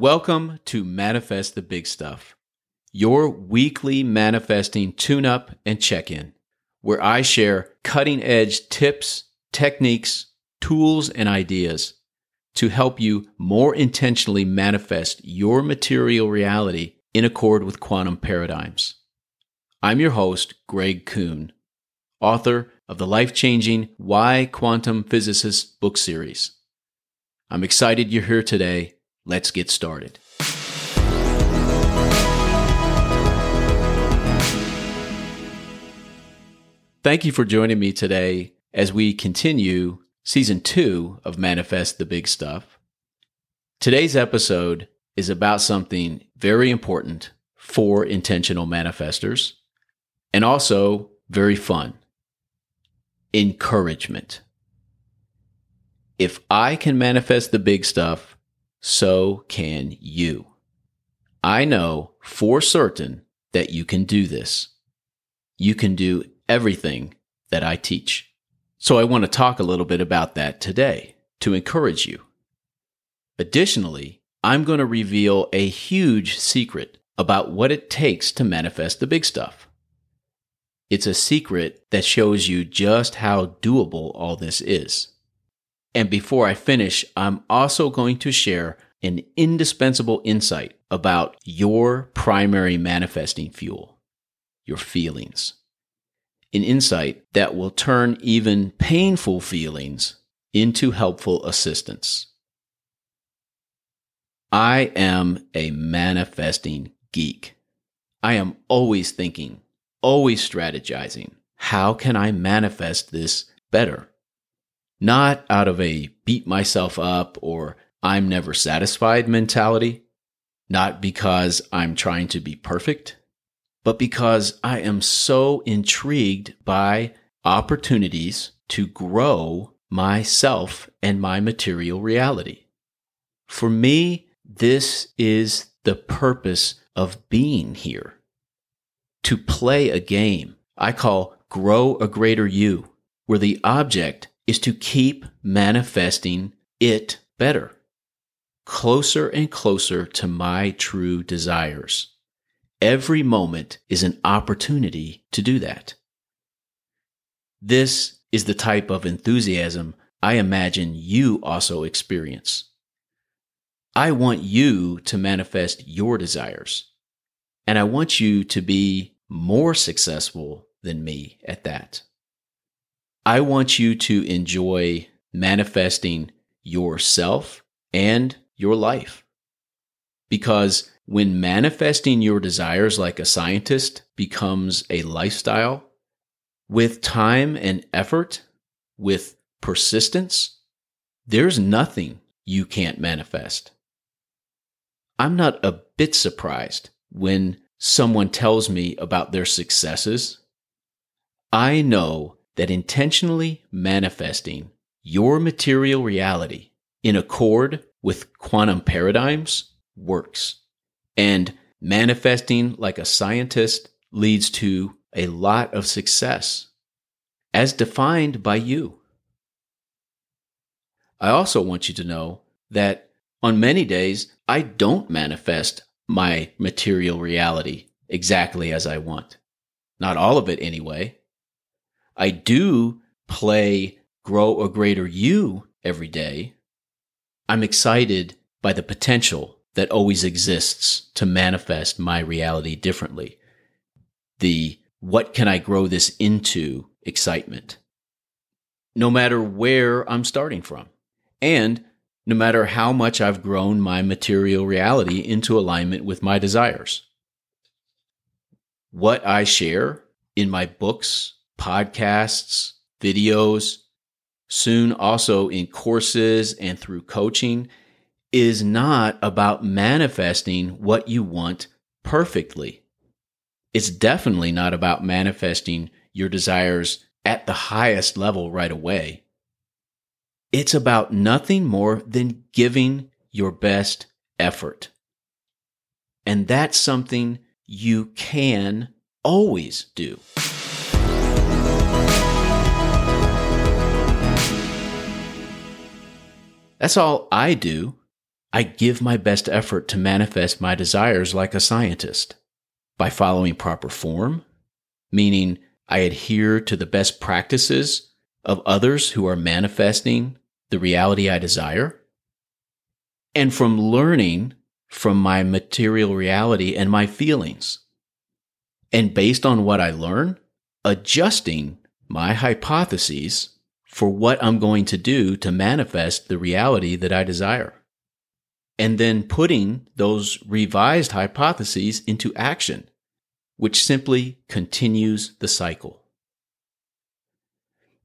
Welcome to Manifest the Big Stuff, your weekly manifesting tune up and check in, where I share cutting edge tips, techniques, tools, and ideas to help you more intentionally manifest your material reality in accord with quantum paradigms. I'm your host, Greg Kuhn, author of the life changing Why Quantum Physicists book series. I'm excited you're here today. Let's get started. Thank you for joining me today as we continue season two of Manifest the Big Stuff. Today's episode is about something very important for intentional manifestors and also very fun encouragement. If I can manifest the big stuff, so can you. I know for certain that you can do this. You can do everything that I teach. So I want to talk a little bit about that today to encourage you. Additionally, I'm going to reveal a huge secret about what it takes to manifest the big stuff. It's a secret that shows you just how doable all this is. And before I finish, I'm also going to share an indispensable insight about your primary manifesting fuel, your feelings. An insight that will turn even painful feelings into helpful assistance. I am a manifesting geek. I am always thinking, always strategizing. How can I manifest this better? Not out of a beat myself up or I'm never satisfied mentality, not because I'm trying to be perfect, but because I am so intrigued by opportunities to grow myself and my material reality. For me, this is the purpose of being here. To play a game I call Grow a Greater You, where the object is to keep manifesting it better, closer and closer to my true desires. Every moment is an opportunity to do that. This is the type of enthusiasm I imagine you also experience. I want you to manifest your desires, and I want you to be more successful than me at that. I want you to enjoy manifesting yourself and your life. Because when manifesting your desires like a scientist becomes a lifestyle, with time and effort, with persistence, there's nothing you can't manifest. I'm not a bit surprised when someone tells me about their successes. I know that intentionally manifesting your material reality in accord with quantum paradigms works. And manifesting like a scientist leads to a lot of success, as defined by you. I also want you to know that on many days, I don't manifest my material reality exactly as I want. Not all of it anyway. I do play grow a greater you every day. I'm excited by the potential that always exists to manifest my reality differently. The what can I grow this into excitement. No matter where I'm starting from. And no matter how much I've grown my material reality into alignment with my desires. What I share in my books, podcasts, videos, soon also in courses and through coaching, is not about manifesting what you want perfectly. It's definitely not about manifesting your desires at the highest level right away. It's about nothing more than giving your best effort. And that's something you can always do. That's all I do. I give my best effort to manifest my desires like a scientist by following proper form, meaning I adhere to the best practices of others who are manifesting the reality I desire, and from learning from my material reality and my feelings. And based on what I learn, adjusting my hypotheses for what I'm going to do to manifest the reality that I desire. And then putting those revised hypotheses into action, which simply continues the cycle.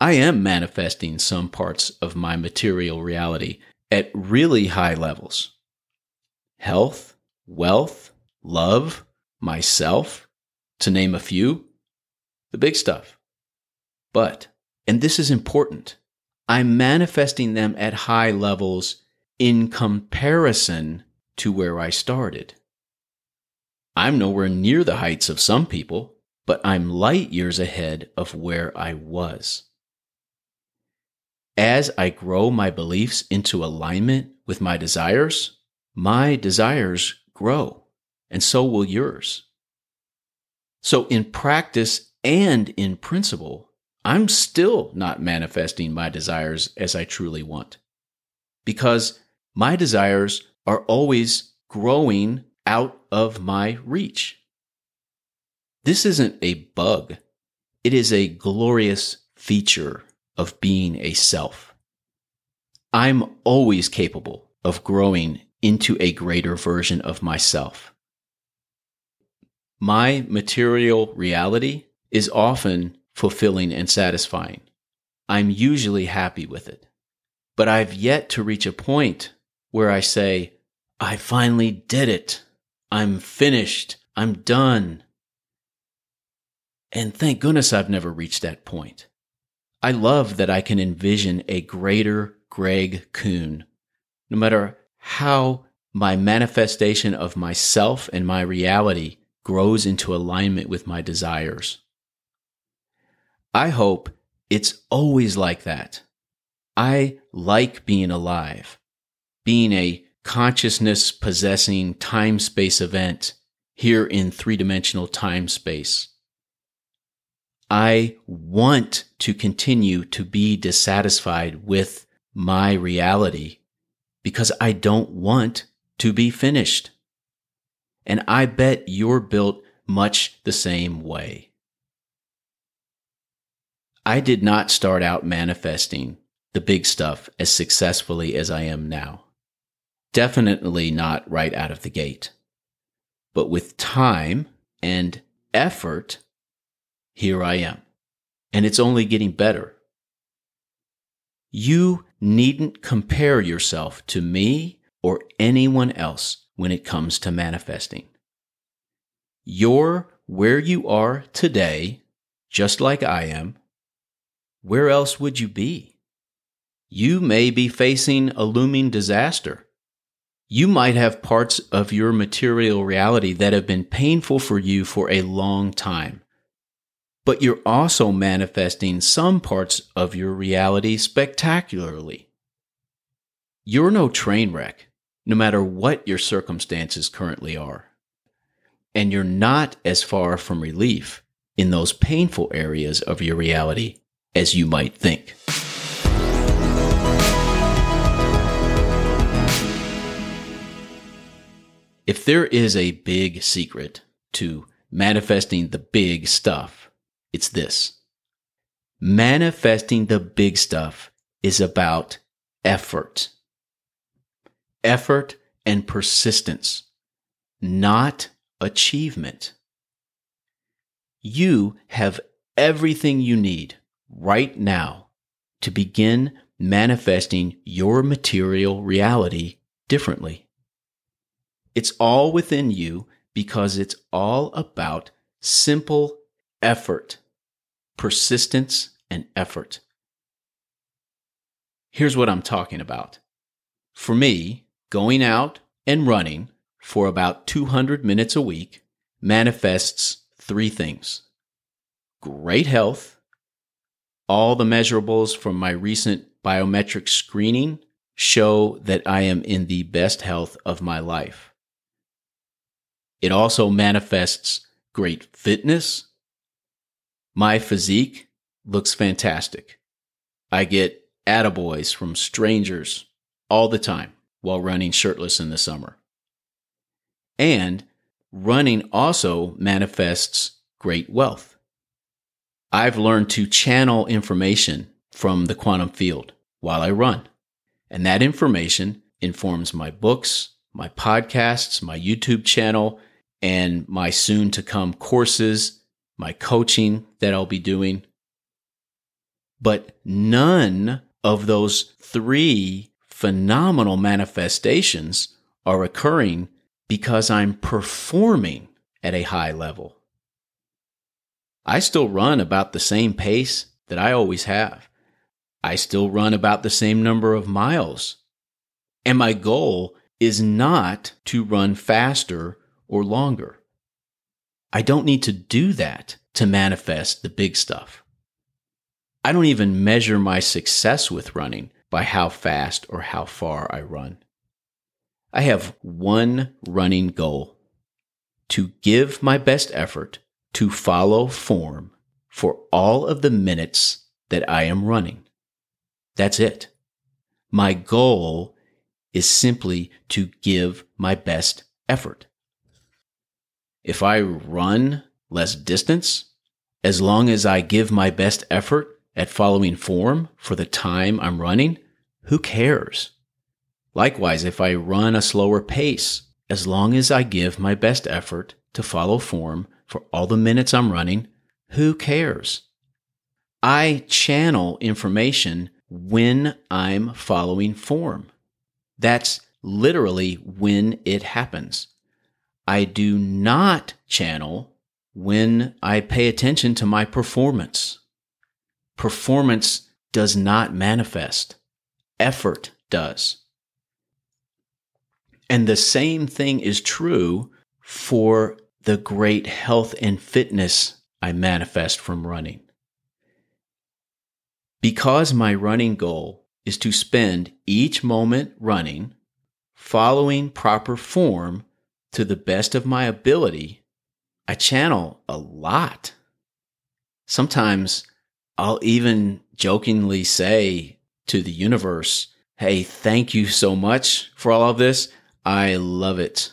I am manifesting some parts of my material reality at really high levels health, wealth, love, myself, to name a few, the big stuff. But, and this is important, I'm manifesting them at high levels in comparison to where I started. I'm nowhere near the heights of some people, but I'm light years ahead of where I was. As I grow my beliefs into alignment with my desires, my desires grow, and so will yours. So, in practice and in principle, I'm still not manifesting my desires as I truly want because my desires are always growing out of my reach. This isn't a bug, it is a glorious feature of being a self. I'm always capable of growing into a greater version of myself. My material reality is often fulfilling and satisfying. I'm usually happy with it. But I've yet to reach a point where I say, I finally did it. I'm finished. I'm done. And thank goodness I've never reached that point. I love that I can envision a greater Greg Kuhn, no matter how my manifestation of myself and my reality grows into alignment with my desires. I hope it's always like that. I like being alive, being a consciousness possessing time space event here in three dimensional time space. I want to continue to be dissatisfied with my reality because I don't want to be finished. And I bet you're built much the same way. I did not start out manifesting the big stuff as successfully as I am now. Definitely not right out of the gate. But with time and effort, here I am. And it's only getting better. You needn't compare yourself to me or anyone else when it comes to manifesting. You're where you are today, just like I am. Where else would you be? You may be facing a looming disaster. You might have parts of your material reality that have been painful for you for a long time. But you're also manifesting some parts of your reality spectacularly. You're no train wreck no matter what your circumstances currently are. And you're not as far from relief in those painful areas of your reality as you might think. If there is a big secret to manifesting the big stuff, it's this. Manifesting the big stuff is about effort effort and persistence, not achievement. You have everything you need right now to begin manifesting your material reality differently. It's all within you because it's all about simple effort, persistence, and effort. Here's what I'm talking about. For me, going out and running for about 200 minutes a week manifests three things great health, all the measurables from my recent biometric screening show that I am in the best health of my life. It also manifests great fitness. My physique looks fantastic. I get attaboys from strangers all the time while running shirtless in the summer. And running also manifests great wealth. I've learned to channel information from the quantum field while I run. And that information informs my books, my podcasts, my YouTube channel, and my soon to come courses, my coaching that I'll be doing. But none of those three phenomenal manifestations are occurring because I'm performing at a high level. I still run about the same pace that I always have. I still run about the same number of miles. And my goal is not to run faster or longer. I don't need to do that to manifest the big stuff. I don't even measure my success with running by how fast or how far I run. I have one running goal to give my best effort to follow form for all of the minutes that I am running. That's it. My goal is simply to give my best effort. If I run less distance, as long as I give my best effort at following form for the time I'm running, who cares? Likewise, if I run a slower pace, as long as I give my best effort to follow form for all the minutes I'm running, who cares? I channel information when I'm following form. That's literally when it happens. I do not channel when I pay attention to my performance. Performance does not manifest. Effort does. And the same thing is true for the great health and fitness I manifest from running. Because my running goal is to spend each moment running, following proper form to the best of my ability, I channel a lot. Sometimes I'll even jokingly say to the universe, Hey, thank you so much for all of this. I love it.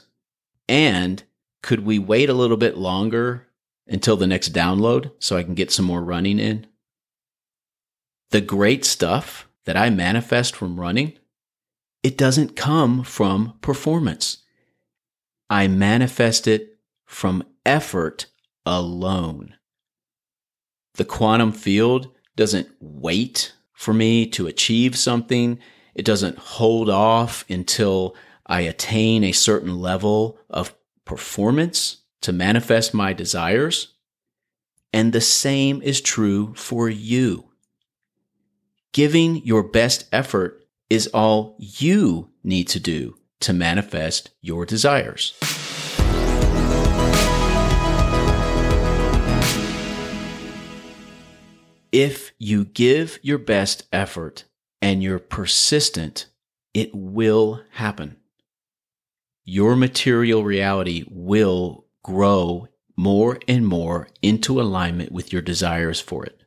And could we wait a little bit longer until the next download so I can get some more running in? The great stuff that I manifest from running, it doesn't come from performance. I manifest it from effort alone. The quantum field doesn't wait for me to achieve something. It doesn't hold off until I attain a certain level of performance to manifest my desires. And the same is true for you. Giving your best effort is all you need to do to manifest your desires. If you give your best effort and you're persistent, it will happen. Your material reality will grow more and more into alignment with your desires for it.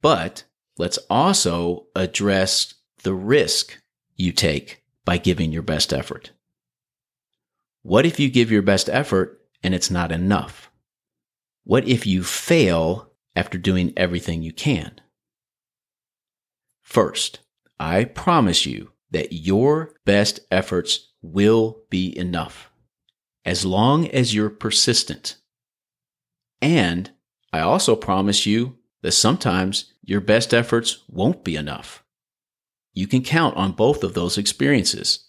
But let's also address the risk you take by giving your best effort. What if you give your best effort and it's not enough? What if you fail after doing everything you can? First, I promise you that your best efforts will be enough as long as you're persistent. And I also promise you that sometimes your best efforts won't be enough. You can count on both of those experiences.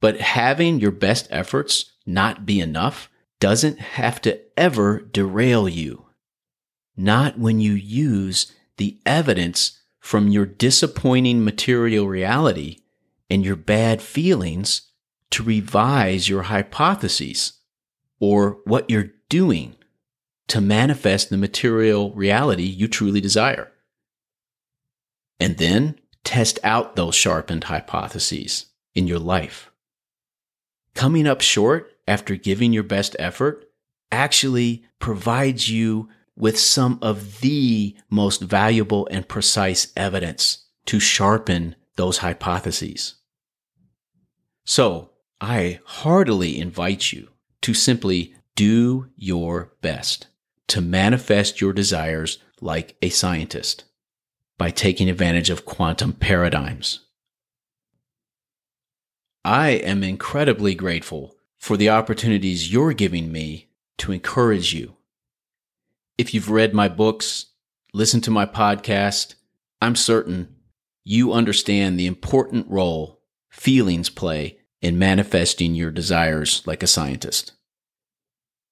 But having your best efforts not be enough doesn't have to ever derail you. Not when you use the evidence from your disappointing material reality and your bad feelings to revise your hypotheses or what you're doing to manifest the material reality you truly desire. And then test out those sharpened hypotheses in your life. Coming up short after giving your best effort actually provides you with some of the most valuable and precise evidence to sharpen those hypotheses. So I heartily invite you to simply do your best to manifest your desires like a scientist by taking advantage of quantum paradigms. I am incredibly grateful for the opportunities you're giving me to encourage you. If you've read my books, listened to my podcast, I'm certain you understand the important role feelings play in manifesting your desires like a scientist.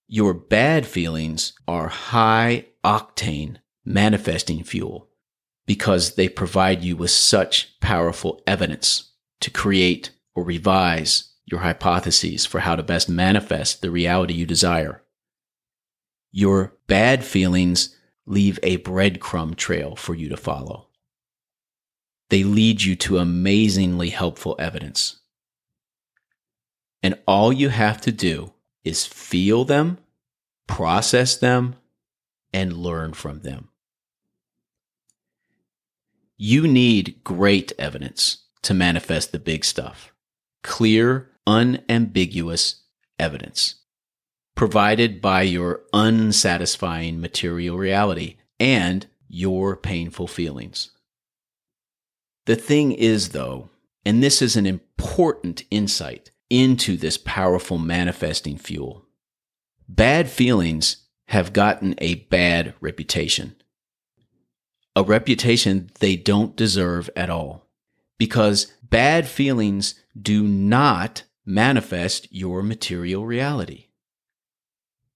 Your bad feelings are high octane manifesting fuel because they provide you with such powerful evidence to create or revise your hypotheses for how to best manifest the reality you desire. Your bad feelings leave a breadcrumb trail for you to follow. They lead you to amazingly helpful evidence. And all you have to do is feel them, process them, and learn from them. You need great evidence to manifest the big stuff. Clear, unambiguous evidence provided by your unsatisfying material reality and your painful feelings. The thing is, though, and this is an important insight into this powerful manifesting fuel. Bad feelings have gotten a bad reputation. A reputation they don't deserve at all. Because bad feelings do not manifest your material reality.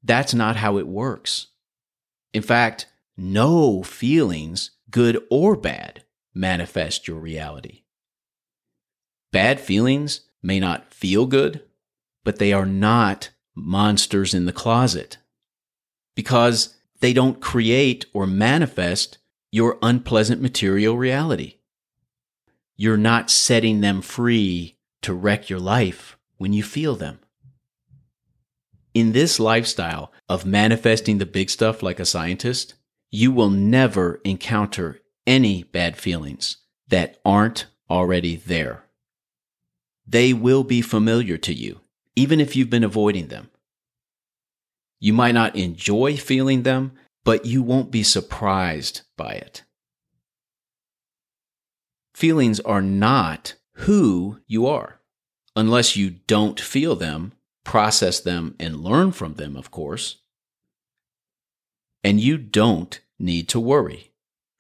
That's not how it works. In fact, no feelings, good or bad, manifest your reality. Bad feelings may not feel good, but they are not monsters in the closet because they don't create or manifest your unpleasant material reality. You're not setting them free to wreck your life when you feel them. In this lifestyle of manifesting the big stuff like a scientist, you will never encounter any bad feelings that aren't already there. They will be familiar to you, even if you've been avoiding them. You might not enjoy feeling them, but you won't be surprised by it. Feelings are not who you are, unless you don't feel them, process them, and learn from them, of course. And you don't need to worry.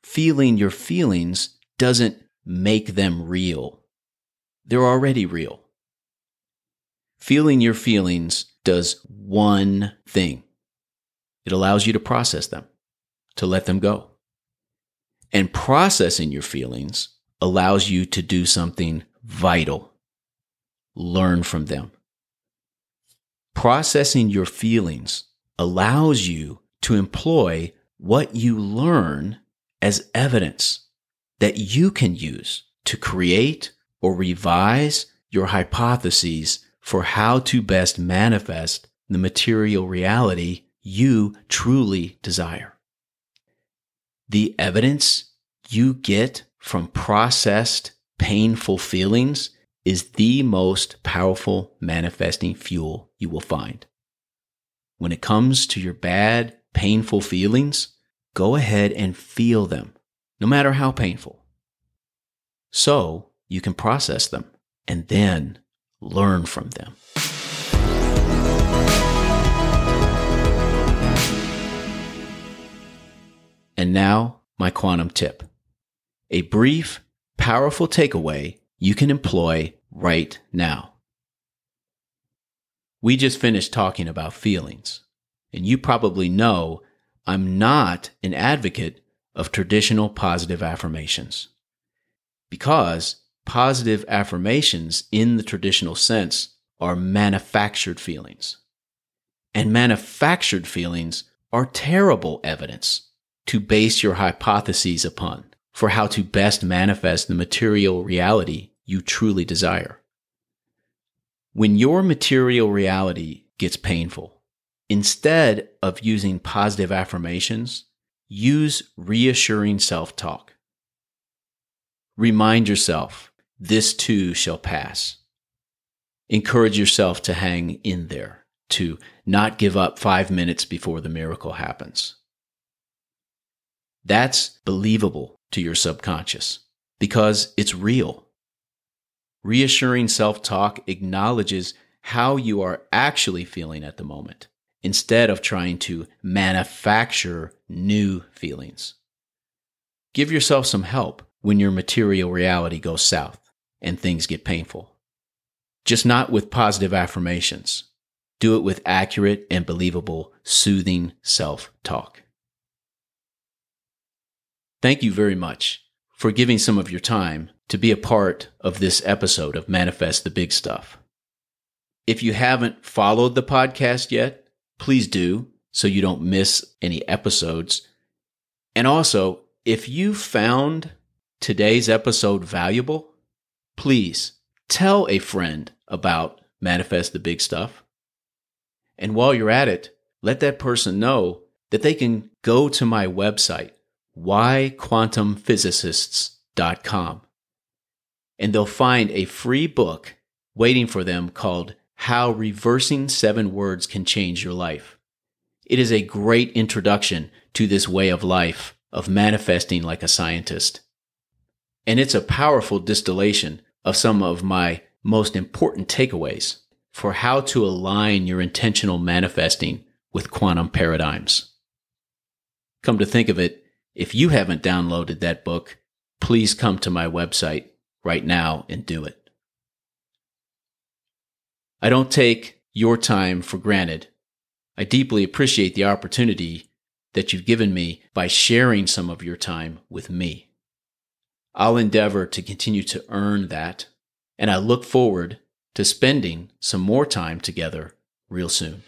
Feeling your feelings doesn't make them real they're already real. Feeling your feelings does one thing it allows you to process them, to let them go. And processing your feelings allows you to do something vital learn from them. Processing your feelings allows you to employ what you learn as evidence that you can use to create or revise your hypotheses for how to best manifest the material reality you truly desire. The evidence you get from processed painful feelings is the most powerful manifesting fuel you will find. When it comes to your bad, painful feelings, go ahead and feel them, no matter how painful. So you can process them and then learn from them. And now, my quantum tip a brief, powerful takeaway you can employ right now. We just finished talking about feelings, and you probably know I'm not an advocate of traditional positive affirmations because positive affirmations in the traditional sense are manufactured feelings. And manufactured feelings are terrible evidence to base your hypotheses upon for how to best manifest the material reality you truly desire. When your material reality gets painful, instead of using positive affirmations, use reassuring self talk. Remind yourself, this too shall pass. Encourage yourself to hang in there, to not give up five minutes before the miracle happens. That's believable to your subconscious because it's real. Reassuring self talk acknowledges how you are actually feeling at the moment instead of trying to manufacture new feelings. Give yourself some help when your material reality goes south and things get painful. Just not with positive affirmations. Do it with accurate and believable, soothing self talk. Thank you very much for giving some of your time to be a part of this episode of Manifest the Big Stuff. If you haven't followed the podcast yet, please do so you don't miss any episodes. And also, if you found today's episode valuable, please tell a friend about Manifest the Big Stuff. And while you're at it, let that person know that they can go to my website, whyquantumphysicists.com, and they'll find a free book waiting for them called How Reversing Seven Words Can Change Your Life. It is a great introduction to this way of life of manifesting like a scientist. And it's a powerful distillation of some of my most important takeaways for how to align your intentional manifesting with quantum paradigms. Come to think of it, if you haven't downloaded that book, please come to my website right now and do it. I don't take your time for granted. I deeply appreciate the opportunity that you've given me by sharing some of your time with me. I'll endeavor to continue to earn that, and I look forward to spending some more time together real soon.